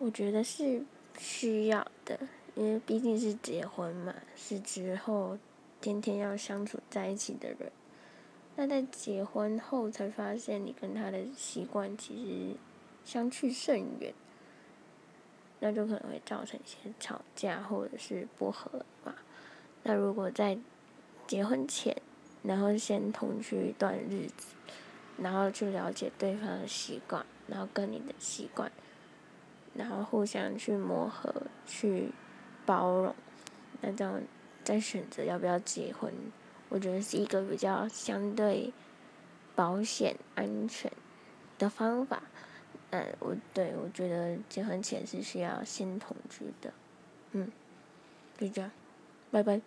我觉得是需要的，因为毕竟是结婚嘛，是之后天天要相处在一起的人。那在结婚后才发现，你跟他的习惯其实相去甚远，那就可能会造成一些吵架或者是不和嘛。那如果在结婚前，然后先同居一段日子，然后去了解对方的习惯，然后跟你的习惯。然后互相去磨合，去包容，那这样再选择要不要结婚，我觉得是一个比较相对保险、安全的方法。嗯，我对我觉得结婚前是需要先同居的。嗯，就这样，拜拜。